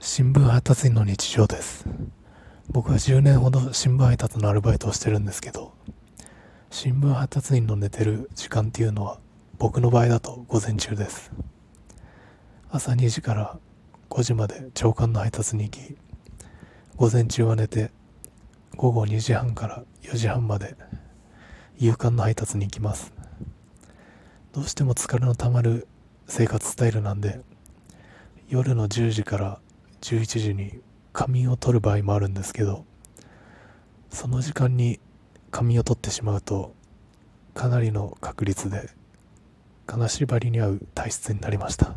新聞配達員の日常です。僕は10年ほど新聞配達のアルバイトをしてるんですけど新聞配達員の寝てる時間っていうのは僕の場合だと午前中です。朝2時から5時まで朝刊の配達に行き午前中は寝て午後2時半から4時半まで夕刊の配達に行きます。どうしても疲れのたまる生活スタイルなんで夜の10時から11時に仮眠を取る場合もあるんですけどその時間に仮眠を取ってしまうとかなりの確率で金縛りに合う体質になりました。